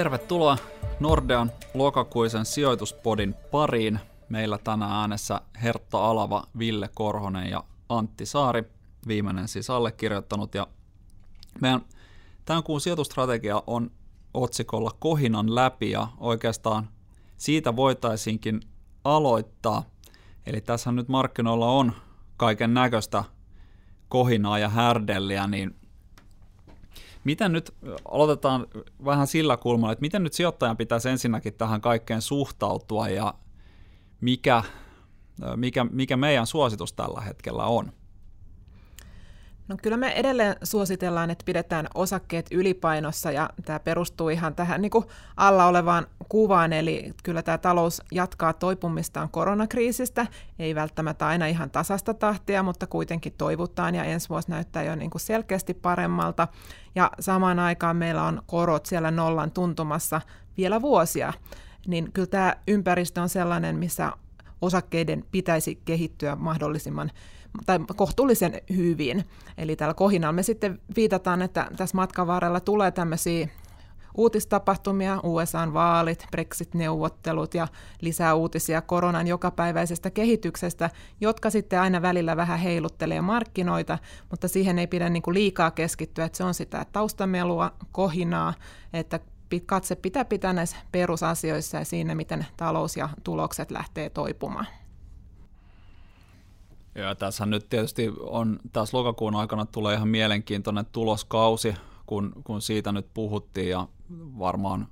Tervetuloa Nordean lokakuisen sijoituspodin pariin. Meillä tänään äänessä Hertta Alava, Ville Korhonen ja Antti Saari, viimeinen siis allekirjoittanut. Ja meidän tämän kuun sijoitustrategia on otsikolla Kohinan läpi ja oikeastaan siitä voitaisiinkin aloittaa. Eli tässä nyt markkinoilla on kaiken näköistä kohinaa ja härdelliä, niin Miten nyt, aloitetaan vähän sillä kulmalla, että miten nyt sijoittajan pitäisi ensinnäkin tähän kaikkeen suhtautua ja mikä, mikä, mikä meidän suositus tällä hetkellä on? No kyllä me edelleen suositellaan, että pidetään osakkeet ylipainossa ja tämä perustuu ihan tähän niin kuin alla olevaan kuvaan, eli kyllä tämä talous jatkaa toipumistaan koronakriisistä, ei välttämättä aina ihan tasasta tahtia, mutta kuitenkin toivutaan ja ensi vuosi näyttää jo niin kuin selkeästi paremmalta. Ja samaan aikaan meillä on korot siellä nollan tuntumassa vielä vuosia, niin kyllä tämä ympäristö on sellainen, missä osakkeiden pitäisi kehittyä mahdollisimman tai kohtuullisen hyvin. Eli tällä kohinalla me sitten viitataan, että tässä matkan varrella tulee tämmöisiä uutistapahtumia, USAn vaalit, Brexit-neuvottelut ja lisää uutisia koronan jokapäiväisestä kehityksestä, jotka sitten aina välillä vähän heiluttelee markkinoita, mutta siihen ei pidä niin kuin liikaa keskittyä, että se on sitä taustamelua, kohinaa, että katse pitää pitää näissä perusasioissa ja siinä, miten talous ja tulokset lähtee toipumaan. Ja tässä nyt tietysti on, taas lokakuun aikana tulee ihan mielenkiintoinen tuloskausi, kun, kun siitä nyt puhuttiin ja varmaan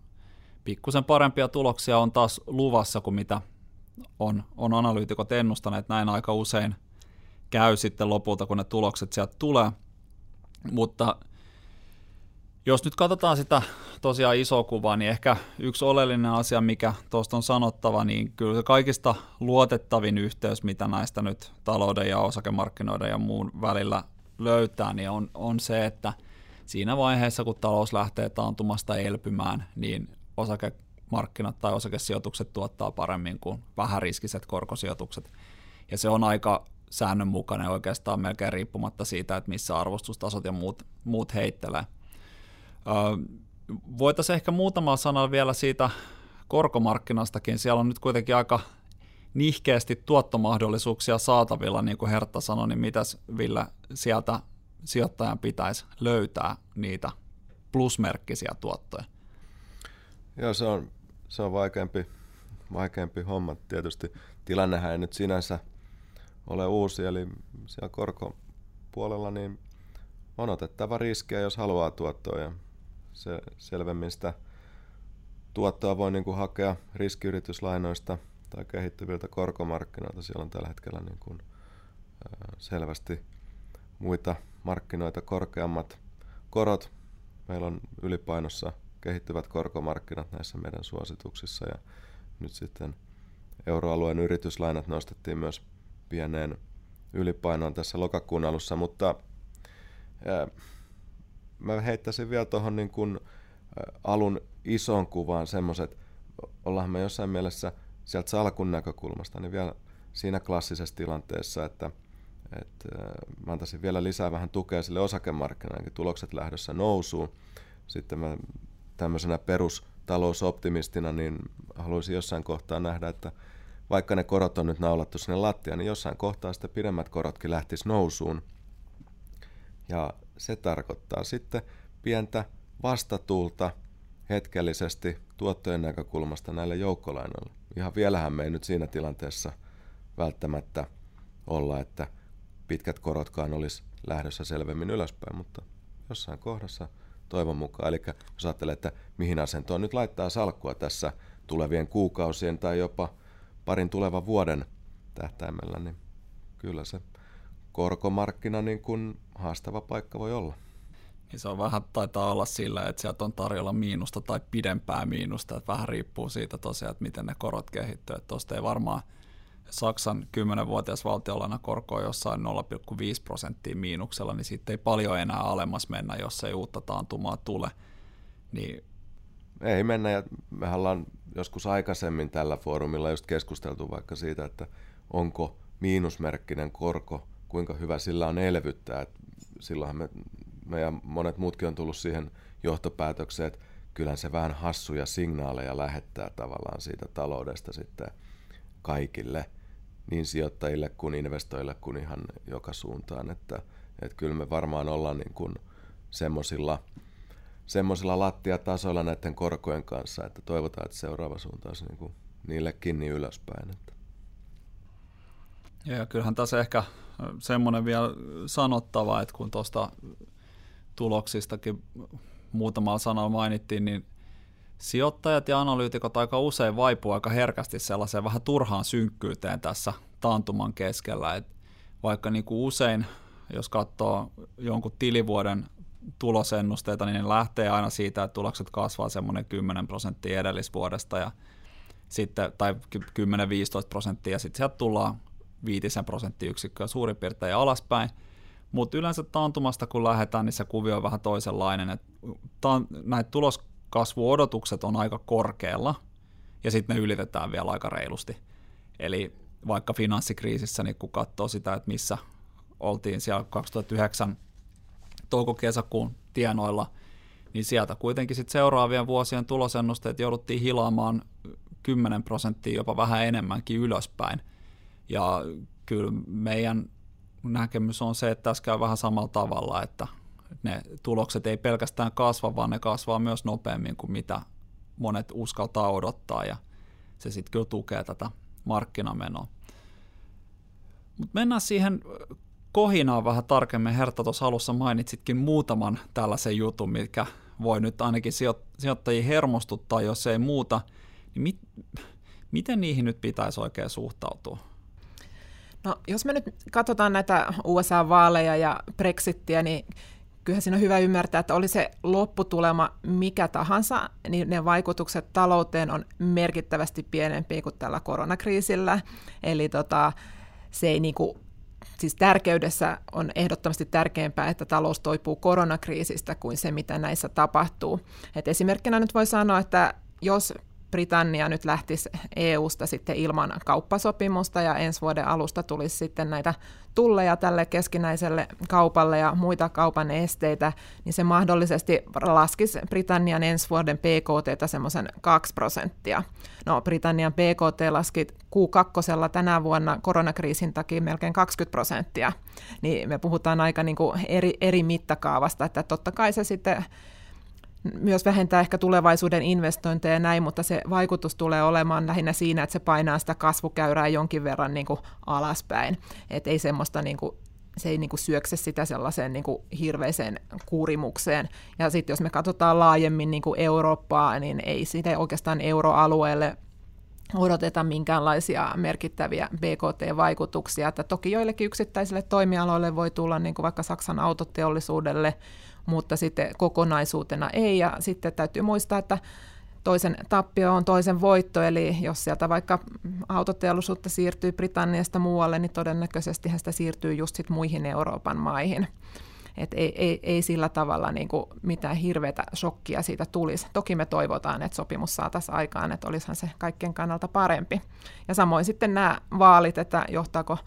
pikkusen parempia tuloksia on taas luvassa kuin mitä on, on analyytikot ennustaneet. Näin aika usein käy sitten lopulta, kun ne tulokset sieltä tulee. Mutta jos nyt katsotaan sitä tosiaan isoa kuvaa, niin ehkä yksi oleellinen asia, mikä tuosta on sanottava, niin kyllä se kaikista luotettavin yhteys, mitä näistä nyt talouden ja osakemarkkinoiden ja muun välillä löytää, niin on, on se, että siinä vaiheessa, kun talous lähtee taantumasta elpymään, niin osakemarkkinat tai osakesijoitukset tuottaa paremmin kuin vähäriskiset korkosijoitukset. Ja se on aika säännönmukainen oikeastaan melkein riippumatta siitä, että missä arvostustasot ja muut, muut heittelee. Voitaisiin ehkä muutama sana vielä siitä korkomarkkinastakin. Siellä on nyt kuitenkin aika nihkeästi tuottomahdollisuuksia saatavilla, niin kuin Hertta sanoi, niin mitäs Ville sieltä sijoittajan pitäisi löytää niitä plusmerkkisiä tuottoja? Joo, se on, se on vaikeampi, vaikeampi homma. Tietysti tilannehän ei nyt sinänsä ole uusi, eli siellä korkopuolella niin on otettava riskiä, jos haluaa tuottoa. Ja se selvemmin sitä tuottoa voi niin kuin hakea riskiyrityslainoista tai kehittyviltä korkomarkkinoilta. Siellä on tällä hetkellä niin kuin, selvästi muita markkinoita korkeammat korot. Meillä on ylipainossa kehittyvät korkomarkkinat näissä meidän suosituksissa ja nyt sitten euroalueen yrityslainat nostettiin myös pieneen ylipainoon tässä lokakuun alussa, mutta mä heittäisin vielä tuohon niin kuin alun ison kuvaan semmoiset, ollaan me jossain mielessä sieltä salkun näkökulmasta, niin vielä siinä klassisessa tilanteessa, että, että mä antaisin vielä lisää vähän tukea sille osakemarkkinoille, tulokset lähdössä nousuun. Sitten mä tämmöisenä perustalousoptimistina, niin haluaisin jossain kohtaa nähdä, että vaikka ne korot on nyt naulattu sinne lattiaan, niin jossain kohtaa sitten pidemmät korotkin lähtis nousuun. Ja se tarkoittaa sitten pientä vastatuulta hetkellisesti tuottojen näkökulmasta näille joukkolainoille. Ihan vielähän me ei nyt siinä tilanteessa välttämättä olla, että pitkät korotkaan olisi lähdössä selvemmin ylöspäin, mutta jossain kohdassa toivon mukaan. Eli jos ajattelee, että mihin asentoon nyt laittaa salkkua tässä tulevien kuukausien tai jopa parin tulevan vuoden tähtäimellä, niin kyllä se korkomarkkina niin kuin haastava paikka voi olla. Niin se on vähän taitaa olla sillä, että sieltä on tarjolla miinusta tai pidempää miinusta, että vähän riippuu siitä tosiaan, että miten ne korot kehittyy. Tuosta ei varmaan Saksan 10-vuotias valtiolaina korko on jossain 0,5 prosenttia miinuksella, niin siitä ei paljon enää alemmas mennä, jos ei uutta taantumaa tule. Niin... Ei mennä, ja me ollaan joskus aikaisemmin tällä foorumilla just keskusteltu vaikka siitä, että onko miinusmerkkinen korko kuinka hyvä sillä on elvyttää. Et silloinhan me, me ja monet muutkin on tullut siihen johtopäätökseen, että kyllähän se vähän hassuja signaaleja lähettää tavallaan siitä taloudesta sitten kaikille, niin sijoittajille kuin investoijille kuin ihan joka suuntaan, että, että kyllä me varmaan ollaan niin kuin semmoisilla semmoisilla lattiatasoilla näiden korkojen kanssa, että toivotaan, että seuraava suuntaus niin kuin niillekin niin ylöspäin. Että. Ja kyllähän tässä ehkä semmoinen vielä sanottava, että kun tuosta tuloksistakin muutamalla sanalla mainittiin, niin sijoittajat ja analyytikot aika usein vaipuu aika herkästi sellaiseen vähän turhaan synkkyyteen tässä taantuman keskellä. Et vaikka niin kuin usein, jos katsoo jonkun tilivuoden tulosennusteita, niin ne lähtee aina siitä, että tulokset kasvaa semmoinen 10 prosenttia edellisvuodesta ja sitten, tai 10-15 prosenttia, ja sitten sieltä tullaan 5 prosenttiyksikköä suurin piirtein alaspäin. Mutta yleensä taantumasta kun lähdetään, niin se kuvio on vähän toisenlainen. Et näitä tuloskasvuodotukset on aika korkealla, ja sitten ne ylitetään vielä aika reilusti. Eli vaikka finanssikriisissä, niin kun katsoo sitä, että missä oltiin siellä 2009 touko-kesäkuun tienoilla, niin sieltä kuitenkin sit seuraavien vuosien tulosennusteet jouduttiin hilaamaan 10 prosenttia, jopa vähän enemmänkin ylöspäin. Ja kyllä meidän näkemys on se, että tässä käy vähän samalla tavalla, että ne tulokset ei pelkästään kasva, vaan ne kasvaa myös nopeammin kuin mitä monet uskaltaa odottaa, ja se sitten kyllä tukee tätä markkinamenoa. Mutta mennään siihen kohinaa vähän tarkemmin. Herta tuossa alussa mainitsitkin muutaman tällaisen jutun, mikä voi nyt ainakin sijoittajia hermostuttaa, jos ei muuta. Niin mit, miten niihin nyt pitäisi oikein suhtautua? No, jos me nyt katsotaan näitä USA-vaaleja ja Brexittiä, niin kyllähän siinä on hyvä ymmärtää, että oli se lopputulema mikä tahansa, niin ne vaikutukset talouteen on merkittävästi pienempiä kuin tällä koronakriisillä. Eli tota, se ei niinku siis tärkeydessä on ehdottomasti tärkeämpää, että talous toipuu koronakriisistä kuin se, mitä näissä tapahtuu. Et esimerkkinä nyt voi sanoa, että jos Britannia nyt lähtisi EUsta sitten ilman kauppasopimusta ja ensi vuoden alusta tulisi sitten näitä tulleja tälle keskinäiselle kaupalle ja muita kaupan esteitä, niin se mahdollisesti laskisi Britannian ensi vuoden PKT semmoisen 2 prosenttia. No Britannian PKT laski Q2 tänä vuonna koronakriisin takia melkein 20 prosenttia, niin me puhutaan aika niin kuin eri, eri mittakaavasta, että totta kai se sitten myös vähentää ehkä tulevaisuuden investointeja ja näin, mutta se vaikutus tulee olemaan lähinnä siinä, että se painaa sitä kasvukäyrää jonkin verran niin kuin alaspäin. Et ei semmoista niin kuin se ei niin kuin syökse sitä sellaiseen niin kuin hirveiseen kurimukseen. Ja sitten jos me katsotaan laajemmin niin kuin Eurooppaa, niin ei siitä oikeastaan euroalueelle odoteta minkäänlaisia merkittäviä BKT-vaikutuksia. Että toki joillekin yksittäisille toimialoille voi tulla, niin kuin vaikka Saksan autoteollisuudelle, mutta sitten kokonaisuutena ei. Ja sitten täytyy muistaa, että toisen tappio on toisen voitto, eli jos sieltä vaikka autoteollisuutta siirtyy Britanniasta muualle, niin todennäköisesti sitä siirtyy just sit muihin Euroopan maihin. Et ei, ei, ei sillä tavalla niin kuin mitään hirveätä shokkia siitä tulisi. Toki me toivotaan, että sopimus saataisiin aikaan, että olisihan se kaikkien kannalta parempi. Ja samoin sitten nämä vaalit, että johtaako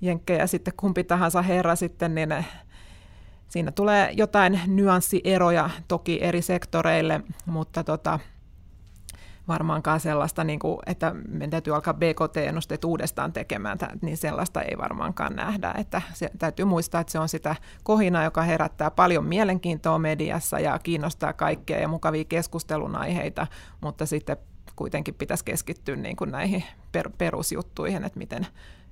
Jenkkejä sitten kumpi tahansa herra sitten, niin siinä tulee jotain nyanssieroja toki eri sektoreille, mutta tota, varmaankaan sellaista, niin kuin, että meidän täytyy alkaa BKT-ennusteet uudestaan tekemään, niin sellaista ei varmaankaan nähdä. Että se, täytyy muistaa, että se on sitä kohina, joka herättää paljon mielenkiintoa mediassa ja kiinnostaa kaikkea ja mukavia keskustelun aiheita, mutta sitten kuitenkin pitäisi keskittyä niin kuin näihin per, perusjuttuihin, että miten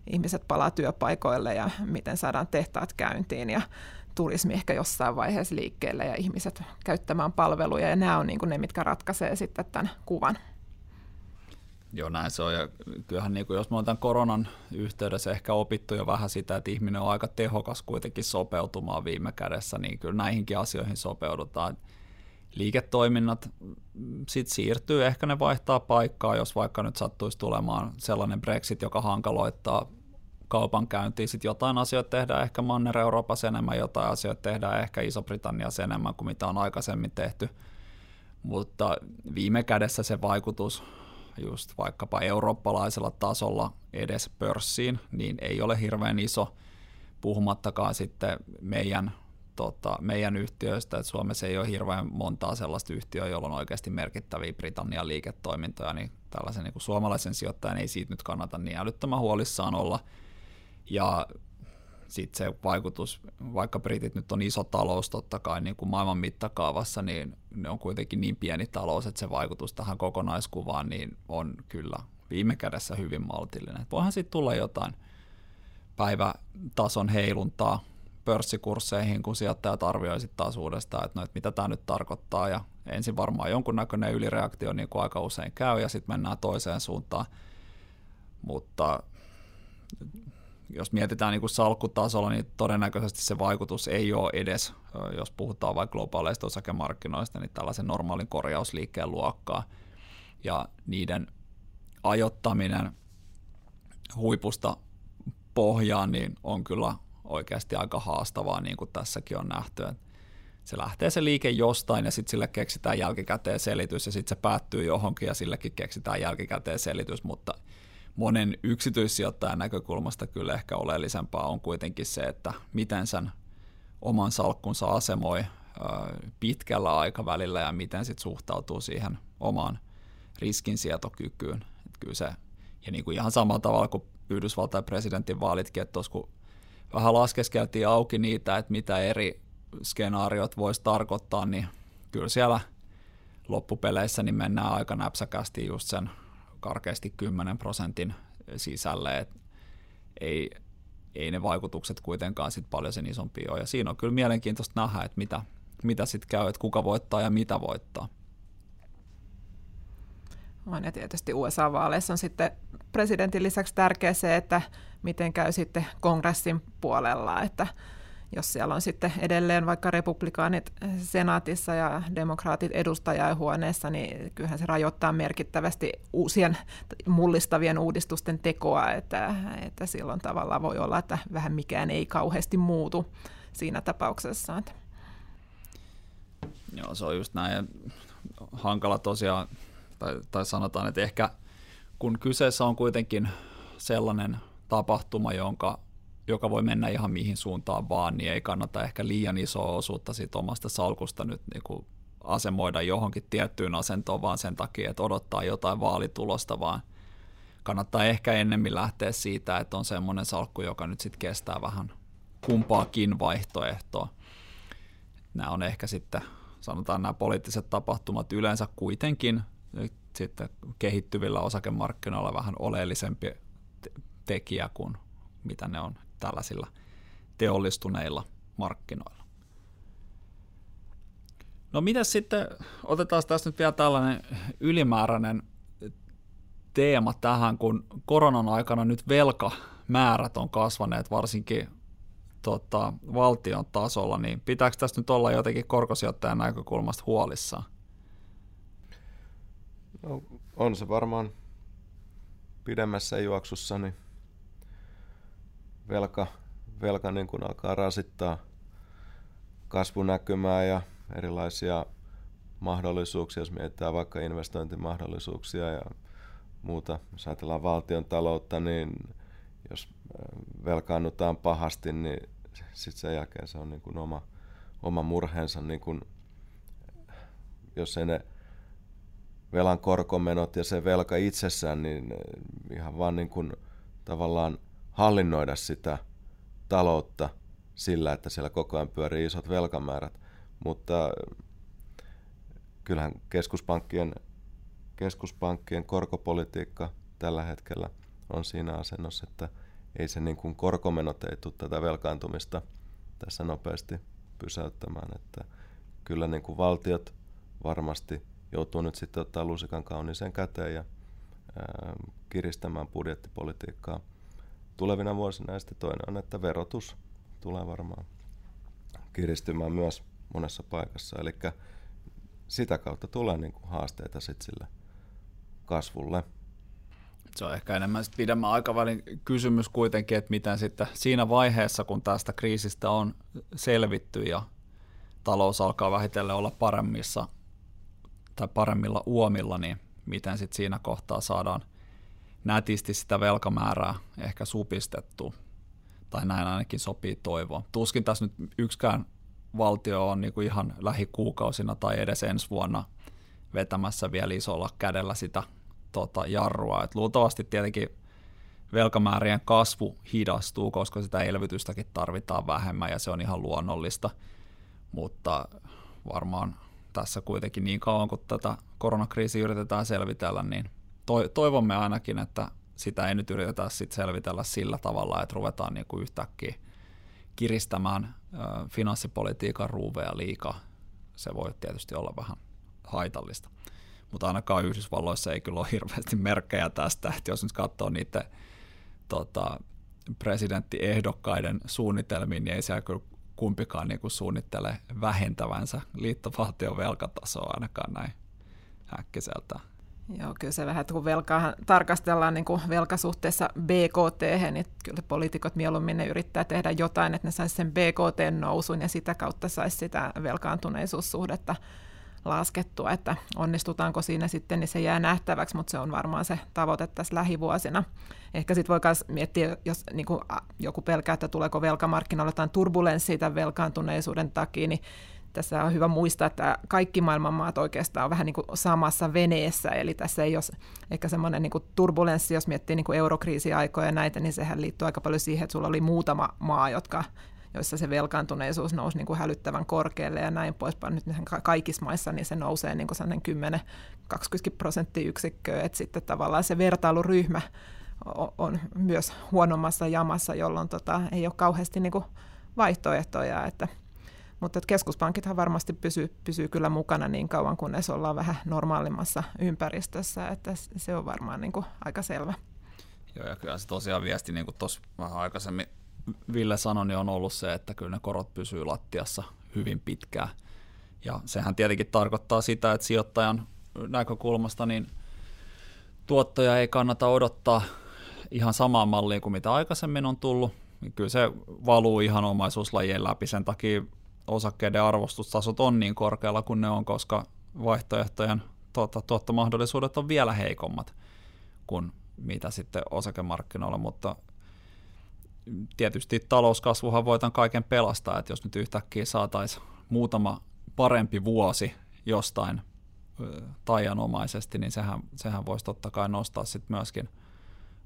ihmiset palaa työpaikoille ja miten saadaan tehtaat käyntiin. Ja turismi ehkä jossain vaiheessa liikkeelle ja ihmiset käyttämään palveluja, ja nämä on niin kuin ne, mitkä ratkaisee sitten tämän kuvan. Joo, näin se on. Ja kyllähän niin kuin, jos me tämän koronan yhteydessä ehkä opittu jo vähän sitä, että ihminen on aika tehokas kuitenkin sopeutumaan viime kädessä, niin kyllä näihinkin asioihin sopeudutaan. Liiketoiminnat sitten siirtyy, ehkä ne vaihtaa paikkaa, jos vaikka nyt sattuisi tulemaan sellainen Brexit, joka hankaloittaa kaupankäyntiin. Sitten jotain asioita tehdään ehkä Manner-Euroopassa enemmän, jotain asioita tehdään ehkä Iso-Britanniassa enemmän kuin mitä on aikaisemmin tehty. Mutta viime kädessä se vaikutus just vaikkapa eurooppalaisella tasolla edes pörssiin, niin ei ole hirveän iso, puhumattakaan sitten meidän tota, meidän yhtiöistä, että Suomessa ei ole hirveän montaa sellaista yhtiöä, jolla on oikeasti merkittäviä Britannian liiketoimintoja, niin tällaisen niin kuin suomalaisen sijoittajan ei siitä nyt kannata niin älyttömän huolissaan olla. Ja sitten se vaikutus, vaikka Britit nyt on iso talous totta kai niin kuin maailman mittakaavassa, niin ne on kuitenkin niin pieni talous, että se vaikutus tähän kokonaiskuvaan niin on kyllä viime kädessä hyvin maltillinen. voihan siitä tulla jotain päivätason heiluntaa pörssikursseihin, kun sijoittajat arvioivat taas uudestaan, että, no, että mitä tämä nyt tarkoittaa, ja ensin varmaan jonkunnäköinen ylireaktio, niin kuin aika usein käy, ja sitten mennään toiseen suuntaan, mutta jos mietitään niin kuin salkkutasolla, niin todennäköisesti se vaikutus ei ole edes, jos puhutaan vaikka globaaleista osakemarkkinoista, niin tällaisen normaalin korjausliikkeen luokkaa. Ja niiden ajottaminen huipusta pohjaan niin on kyllä oikeasti aika haastavaa, niin kuin tässäkin on nähty. Se lähtee se liike jostain ja sitten sille keksitään jälkikäteen selitys ja sitten se päättyy johonkin ja sillekin keksitään jälkikäteen selitys, mutta – monen yksityissijoittajan näkökulmasta kyllä ehkä oleellisempaa on kuitenkin se, että miten sen oman salkkunsa asemoi pitkällä aikavälillä ja miten sitten suhtautuu siihen omaan riskinsietokykyyn. Että kyllä se, ja niin kuin ihan samalla tavalla kuin Yhdysvaltain presidentin vaalitkin, että tuossa kun vähän laskeskeltiin auki niitä, että mitä eri skenaariot voisi tarkoittaa, niin kyllä siellä loppupeleissä niin mennään aika näpsäkästi just sen karkeasti 10 prosentin sisälle, että ei, ei ne vaikutukset kuitenkaan sit paljon sen isompia ole. Ja siinä on kyllä mielenkiintoista nähdä, että mitä, mitä sitten käy, että kuka voittaa ja mitä voittaa. On, ja tietysti USA-vaaleissa on sitten presidentin lisäksi tärkeä se, että miten käy sitten kongressin puolella, että jos siellä on sitten edelleen vaikka republikaanit senaatissa ja demokraatit edustajainhuoneessa, niin kyllähän se rajoittaa merkittävästi uusien mullistavien uudistusten tekoa, että, että silloin tavallaan voi olla, että vähän mikään ei kauheasti muutu siinä tapauksessa. Joo, se on just näin. Hankala tosiaan, tai, tai sanotaan, että ehkä kun kyseessä on kuitenkin sellainen tapahtuma, jonka joka voi mennä ihan mihin suuntaan vaan, niin ei kannata ehkä liian isoa osuutta siitä omasta salkusta nyt niin kuin asemoida johonkin tiettyyn asentoon vaan sen takia, että odottaa jotain vaalitulosta, vaan kannattaa ehkä ennemmin lähteä siitä, että on semmoinen salkku, joka nyt sitten kestää vähän kumpaakin vaihtoehtoa. Nämä on ehkä sitten, sanotaan nämä poliittiset tapahtumat yleensä kuitenkin sitten kehittyvillä osakemarkkinoilla vähän oleellisempi tekijä kuin mitä ne on tällaisilla teollistuneilla markkinoilla. No mitä sitten, otetaan tässä nyt vielä tällainen ylimääräinen teema tähän, kun koronan aikana nyt velkamäärät on kasvaneet varsinkin tota, valtion tasolla, niin pitääkö tässä nyt olla jotenkin korkosijoittajan näkökulmasta huolissaan? No, on se varmaan pidemmässä juoksussa, niin velka, velka niin kuin alkaa rasittaa kasvunäkymää ja erilaisia mahdollisuuksia, jos mietitään vaikka investointimahdollisuuksia ja muuta. Jos ajatellaan valtion taloutta, niin jos äh, velkaannutaan pahasti, niin sitten sen jälkeen se on niin kuin oma, oma murheensa, niin kuin, jos ei ne velan korkomenot ja se velka itsessään, niin ihan vaan niin kuin tavallaan hallinnoida sitä taloutta sillä, että siellä koko ajan pyörii isot velkamäärät. Mutta kyllähän keskuspankkien, keskuspankkien korkopolitiikka tällä hetkellä on siinä asennossa, että ei se niin kuin korkomenot ei tule tätä velkaantumista tässä nopeasti pysäyttämään. Että kyllä niin kuin valtiot varmasti joutuu nyt sitten ottaa lusikan kauniiseen käteen ja ää, kiristämään budjettipolitiikkaa tulevina vuosina. Ja sitten toinen on, että verotus tulee varmaan kiristymään myös monessa paikassa. Eli sitä kautta tulee niin kuin haasteita sit sille kasvulle. Se on ehkä enemmän sit pidemmän aikavälin kysymys kuitenkin, että miten sitten siinä vaiheessa, kun tästä kriisistä on selvitty ja talous alkaa vähitellen olla paremmissa tai paremmilla uomilla, niin miten sitten siinä kohtaa saadaan nätisti sitä velkamäärää ehkä supistettu, tai näin ainakin sopii toivoa. Tuskin tässä nyt yksikään valtio on niin kuin ihan lähikuukausina tai edes ensi vuonna vetämässä vielä isolla kädellä sitä tota, jarrua. Et luultavasti tietenkin velkamäärien kasvu hidastuu, koska sitä elvytystäkin tarvitaan vähemmän ja se on ihan luonnollista, mutta varmaan tässä kuitenkin niin kauan kuin tätä koronakriisiä yritetään selvitellä, niin toivomme ainakin, että sitä ei nyt yritetä sit selvitellä sillä tavalla, että ruvetaan niin kuin yhtäkkiä kiristämään finanssipolitiikan ruuveja liikaa. Se voi tietysti olla vähän haitallista. Mutta ainakaan Yhdysvalloissa ei kyllä ole hirveästi merkkejä tästä, että jos nyt katsoo niiden tota, presidenttiehdokkaiden suunnitelmiin, niin ei siellä kyllä kumpikaan niin kuin suunnittele vähentävänsä liittovaltion velkatasoa ainakaan näin äkkiseltä. Joo, kyllä se vähän, että kun velkaa tarkastellaan niin kuin velkasuhteessa BKT, niin kyllä poliitikot mieluummin ne yrittää tehdä jotain, että ne saisi sen BKT nousun ja sitä kautta saisi sitä velkaantuneisuussuhdetta laskettua, että onnistutaanko siinä sitten, niin se jää nähtäväksi, mutta se on varmaan se tavoite tässä lähivuosina. Ehkä sitten voi myös miettiä, jos niin kuin joku pelkää, että tuleeko velkamarkkinoilla jotain turbulenssia tämän velkaantuneisuuden takia, niin tässä on hyvä muistaa, että kaikki maailman maat oikeastaan on vähän niin kuin samassa veneessä, eli tässä ei ole ehkä semmoinen niin turbulenssi, jos miettii niin eurokriisiaikoja ja näitä, niin sehän liittyy aika paljon siihen, että sulla oli muutama maa, jotka joissa se velkaantuneisuus nousi niin kuin hälyttävän korkealle ja näin poispäin. Nyt kaikissa maissa niin se nousee niin kuin 10-20 prosenttiyksikköä, että sitten tavallaan se vertailuryhmä on myös huonommassa jamassa, jolloin tota, ei ole kauheasti niin kuin vaihtoehtoja, että mutta että keskuspankithan varmasti pysyy, pysyy kyllä mukana niin kauan, kunnes ollaan vähän normaalimmassa ympäristössä, että se on varmaan niin kuin aika selvä. Joo, ja kyllä se tosiaan viesti, niin kuin tuossa vähän aikaisemmin Ville sanoi, niin on ollut se, että kyllä ne korot pysyy lattiassa hyvin pitkään. Ja sehän tietenkin tarkoittaa sitä, että sijoittajan näkökulmasta niin tuottoja ei kannata odottaa ihan samaan malliin kuin mitä aikaisemmin on tullut. Kyllä se valuu ihan omaisuuslajien läpi. Sen takia osakkeiden arvostustasot on niin korkealla kuin ne on, koska vaihtoehtojen tuota, tuottomahdollisuudet on vielä heikommat kuin mitä sitten osakemarkkinoilla, mutta tietysti talouskasvuhan voi tämän kaiken pelastaa, että jos nyt yhtäkkiä saataisiin muutama parempi vuosi jostain taianomaisesti, niin sehän, sehän voisi totta kai nostaa sitten myöskin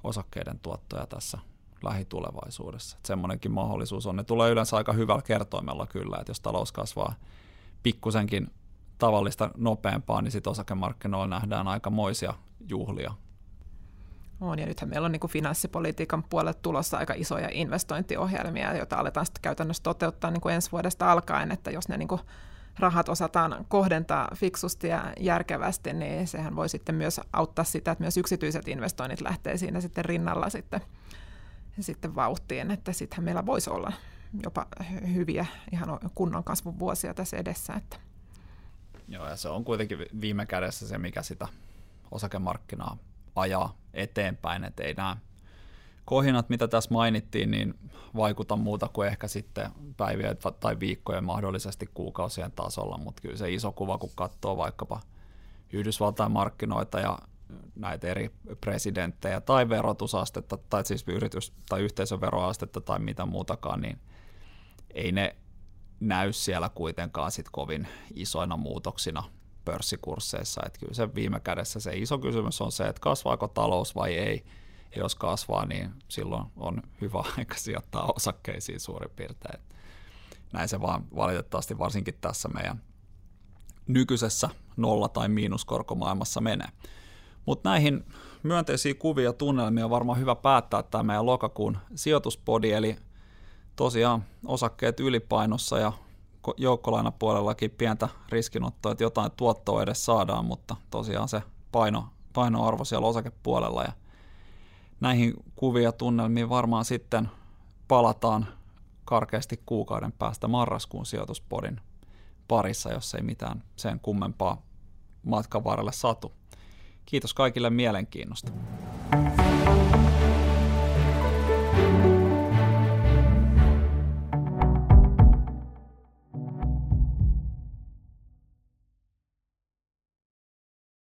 osakkeiden tuottoja tässä lähitulevaisuudessa. Että semmoinenkin mahdollisuus on. Ne tulee yleensä aika hyvällä kertoimella kyllä, että jos talous kasvaa pikkusenkin tavallista nopeampaa, niin sitten osakemarkkinoilla nähdään aika moisia juhlia. On, ja nythän meillä on niin finanssipolitiikan puolelle tulossa aika isoja investointiohjelmia, joita aletaan sitten käytännössä toteuttaa niin ensi vuodesta alkaen, että jos ne niin rahat osataan kohdentaa fiksusti ja järkevästi, niin sehän voi sitten myös auttaa sitä, että myös yksityiset investoinnit lähtee siinä sitten rinnalla sitten sitten vauhtiin, että sittenhän meillä voisi olla jopa hyviä ihan kunnon kasvun vuosia tässä edessä. Että. Joo, ja se on kuitenkin viime kädessä se, mikä sitä osakemarkkinaa ajaa eteenpäin, että ei nämä kohinat, mitä tässä mainittiin, niin vaikuta muuta kuin ehkä sitten päivien tai viikkojen mahdollisesti kuukausien tasolla, mutta kyllä se iso kuva, kun katsoo vaikkapa Yhdysvaltain markkinoita ja näitä eri presidenttejä tai verotusastetta tai siis yritys- tai yhteisöveroastetta tai mitä muutakaan, niin ei ne näy siellä kuitenkaan sit kovin isoina muutoksina pörssikursseissa. Et kyllä se viime kädessä se iso kysymys on se, että kasvaako talous vai ei. Ja jos kasvaa, niin silloin on hyvä aika sijoittaa osakkeisiin suurin piirtein. Näin se vaan valitettavasti varsinkin tässä meidän nykyisessä nolla- tai miinuskorkomaailmassa menee. Mutta näihin myönteisiä kuvia ja tunnelmia on varmaan hyvä päättää tämä meidän lokakuun sijoituspodi, eli tosiaan osakkeet ylipainossa ja joukkolainapuolellakin pientä riskinottoa, että jotain tuottoa edes saadaan, mutta tosiaan se paino, painoarvo siellä osakepuolella ja näihin kuvia tunnelmiin varmaan sitten palataan karkeasti kuukauden päästä marraskuun sijoituspodin parissa, jos ei mitään sen kummempaa matkan varrelle satu. Kiitos kaikille mielenkiinnosta. thank you